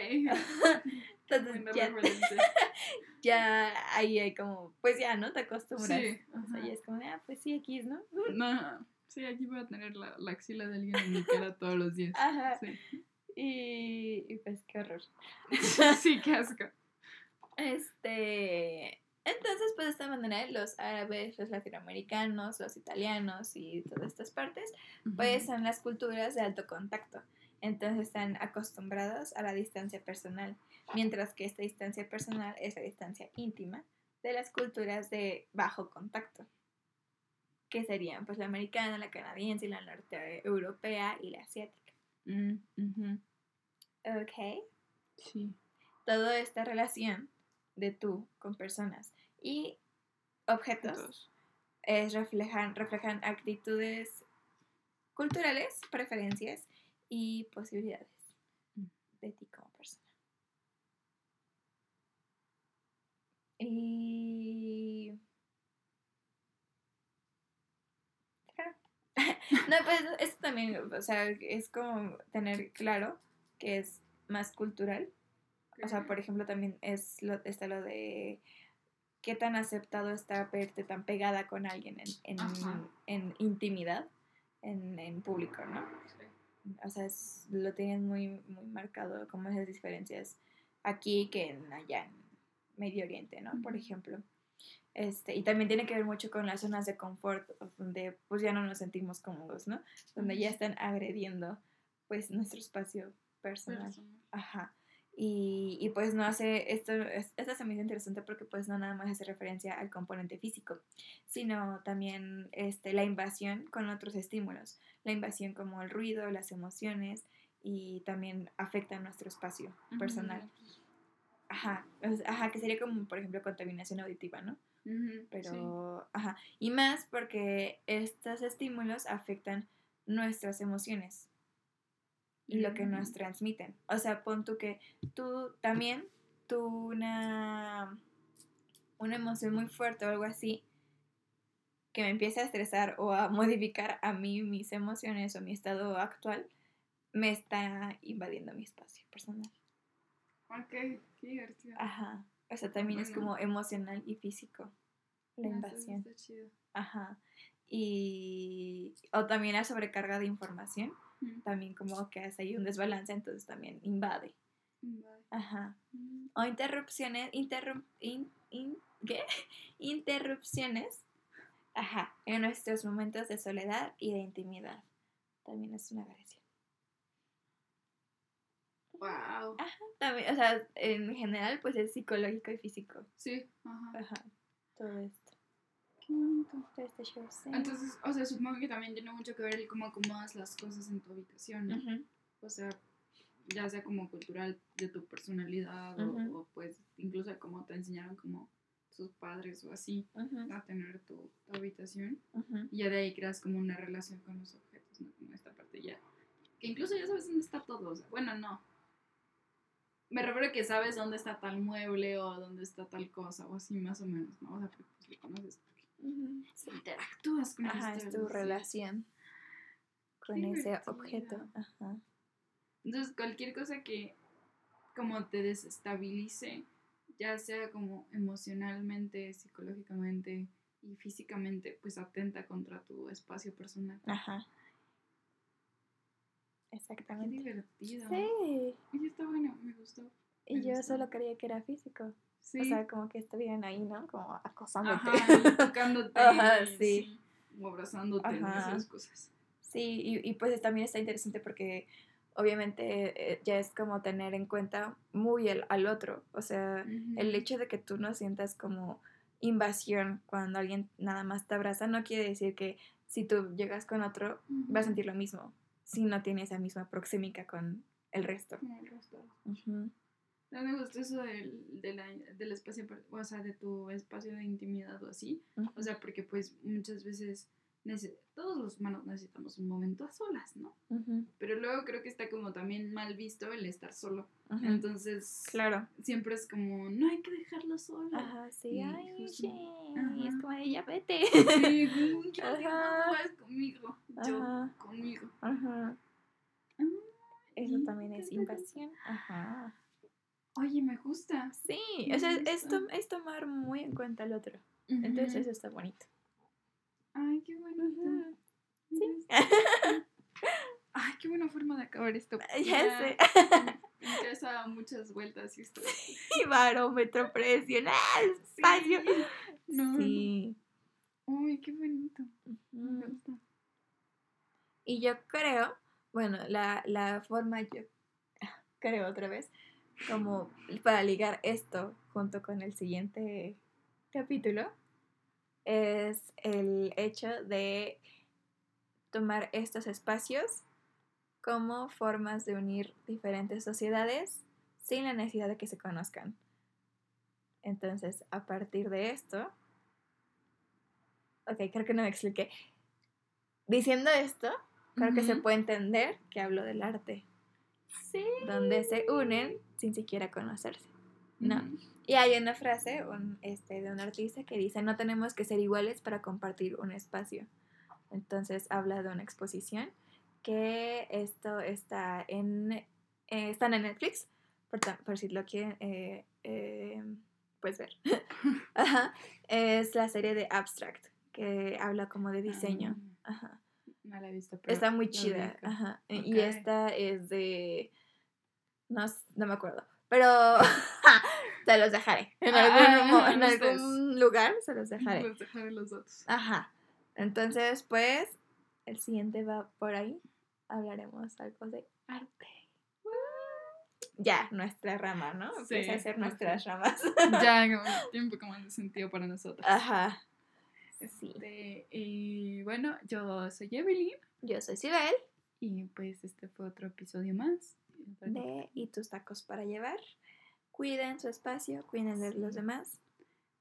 Entonces ya, ya ahí hay como, pues ya, ¿no? Te acostumbras. Sí. O sea, ya es como, ah, pues sí, aquí es, ¿no? No, sí, aquí voy a tener la, la axila de alguien en mi cara todos los días. Ajá. Sí. Y, y pues qué horror. sí, qué asco. Este, entonces, pues de esta manera, los árabes, los latinoamericanos, los italianos y todas estas partes, pues son las culturas de alto contacto. Entonces están acostumbrados a la distancia personal, mientras que esta distancia personal es la distancia íntima de las culturas de bajo contacto, que serían pues la americana, la canadiense, la norte europea y la asiática. Mm. Ok. Sí. Toda esta relación de tú con personas y objetos es reflejan, reflejan actitudes culturales, preferencias y posibilidades de ti como persona. Y... no, pues esto también, o sea, es como tener claro que es más cultural. O sea, por ejemplo, también es lo, está lo de qué tan aceptado está verte tan pegada con alguien en, en, en intimidad, en, en público, ¿no? Sí. O sea, es- lo tienen muy, muy marcado como esas diferencias aquí que en allá en Medio Oriente, ¿no? Por ejemplo. Este, y también tiene que ver mucho con las zonas de confort, donde pues ya no nos sentimos cómodos, ¿no? Donde ya están agrediendo pues nuestro espacio personal. Personal. Ajá. Y, y pues no hace, esto, es- esta se me hizo interesante porque pues no nada más hace referencia al componente físico, sino también este, la invasión con otros estímulos, la invasión como el ruido, las emociones y también afecta nuestro espacio personal. Ajá, ajá, que sería como por ejemplo contaminación auditiva, ¿no? Pero, ajá, y más porque estos estímulos afectan nuestras emociones y lo que nos transmiten. O sea, pon tú que tú también, tú una, una emoción muy fuerte o algo así, que me empiece a estresar o a modificar a mí mis emociones o mi estado actual, me está invadiendo mi espacio personal. Ok, qué divertido. Ajá. O sea, también es como emocional y físico. La Ah, eso invasión. está chido. Ajá. Y. O también la sobrecarga de información Mm. también como que hace ahí un desbalance, entonces también invade. Ajá. Mm. O interrupciones, interrum- in- in- ¿qué? Interrupciones, ajá, en nuestros momentos de soledad y de intimidad. También es una agresión. Wow. También, o sea, en general, pues es psicológico y físico. Sí, ajá. Ajá. Todo esto. Entonces, o sea, supongo que también tiene mucho que ver el cómo acomodas las cosas en tu habitación, ¿no? O sea, ya sea como cultural de tu personalidad o- pues incluso cómo te enseñaron como tus padres o así a tener tu, tu habitación. Y ya de ahí creas como una relación con los objetos, ¿no? Como esta parte ya. Que incluso ya sabes dónde está todo. o sea, bueno, no. Me refiero a que sabes dónde está tal mueble o dónde está tal cosa o así más o menos, ¿no? O sea, porque pues, lo conoces. Porque Ujú. Sí. Interactúas con Ajá, es tu relación con Qué ese objeto. Ajá. Entonces, cualquier cosa que como te desestabilice, ya sea como emocionalmente, psicológicamente y físicamente, pues atenta contra tu espacio personal. Ajá. Qué Exactamente. divertido. Sí. Oye, está bueno, me gustó. Y yo gustó. solo creía que era físico. Sí. O sea, como que estuvieran ahí, ¿no? Como acosándote. Ajá, tocándote. Ajá, sí. O abrazándote, Ajá. esas cosas. Sí, y, y pues también está interesante porque obviamente eh, ya es como tener en cuenta muy el, al otro. O sea, el Ujú. hecho de que tú no sientas como invasión cuando alguien nada más te abraza no quiere decir que si tú llegas con otro vas a sentir lo mismo si no tiene esa misma proxémica con el resto. Como el resto. Ujú. No me gustó eso del, de la- del espacio, o sea, de tu espacio de intimidad o así. O sea, porque pues muchas veces todos los humanos necesitamos un momento a solas, ¿no? Pero luego creo que está como también mal visto el estar solo. Entonces, Claro. siempre es como, no hay que dejarlo solo. Ajá, sí. Y Ay, sí. Ajá. Es como ya vete. Sí, yo Ajá. no vas conmigo, yo Ajá. conmigo. Ajá. Ah, Eso también es invasión. Ajá. Oye, me gusta. Sí, Me o sea, es, gusta. es tomar muy en cuenta al otro. Entonces eso está bonito. Ay, qué. Me Sí. gusta. Ay, qué buena forma de acabar esto. Ya sé. Me interesa muchas vueltas y esto. Y barómetro presional, espacio. No. Sí. Ay, qué bonito. Me gusta. Y yo creo, bueno, la, la forma, yo creo otra vez, como para ligar esto junto con el siguiente capítulo, es el hecho de tomar estos espacios como formas de unir diferentes sociedades sin la necesidad de que se conozcan. Entonces, a partir de esto, ok, creo que no me expliqué. Diciendo esto, creo que se puede entender que hablo del arte, Sí. donde se unen sin siquiera conocerse. No. Y hay una frase un, este, de un artista que dice, no tenemos que ser iguales para compartir un espacio. Entonces habla de una exposición que esto está en, eh, están en Netflix, por, por si lo quieren eh, eh, pues ver. Ajá. Es la serie de Abstract, que habla como de diseño. Ah, Ajá. No la he visto, pero Está muy chida. Ajá. Y- Ok. Y esta es de. No, no me acuerdo. Pero se los dejaré. En Ah, algún, ah, en algún lugar se los dejaré. Pues dejaré los datos. Ajá. Entonces, pues, el siguiente va por ahí. Hablaremos algo de arte. Ya, nuestra rama, ¿no? Sí, Empieza a ser nuestras ramas. ya, tiene un poco más de sentido para nosotros. Ajá. Sí. Este, y bueno, yo soy Evelyn Yo soy Sibel y pues este fue otro episodio más. de Y tus tacos para llevar. Cuiden su espacio, cuiden de los demás.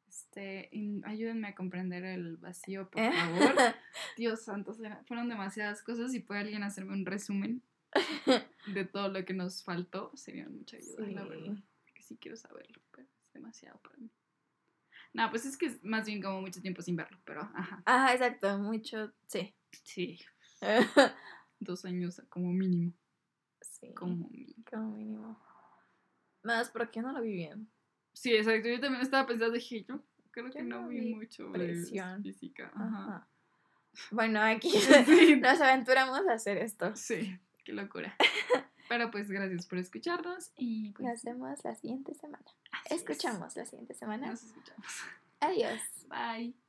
Este, ayúdenme a comprender el vacío, por Eh. favor. Dios santo, fueron demasiadas cosas y puede alguien hacerme un resumen de todo lo que nos faltó, sería mucha ayuda, la Sí. verdad. Porque sí quiero saberlo, pero es demasiado para mí. No, pues es que es más bien como mucho tiempo sin verlo, pero ajá. Ajá, exacto, mucho, sí. Sí, dos años como mínimo. sí, Como mínimo. como mínimo. Más porque no lo vi bien. Sí, exacto. Yo también estaba pensando, dije, yo creo que no no vi vi mucho presión. física. Ajá. Ajá. Bueno, aquí Sí. nos aventuramos a hacer esto. Sí. Qué locura. Pero pues gracias por escucharnos y pues Nos vemos la siguiente semana. así es. Escuchamos la siguiente semana. Nos escuchamos. Adiós. Bye.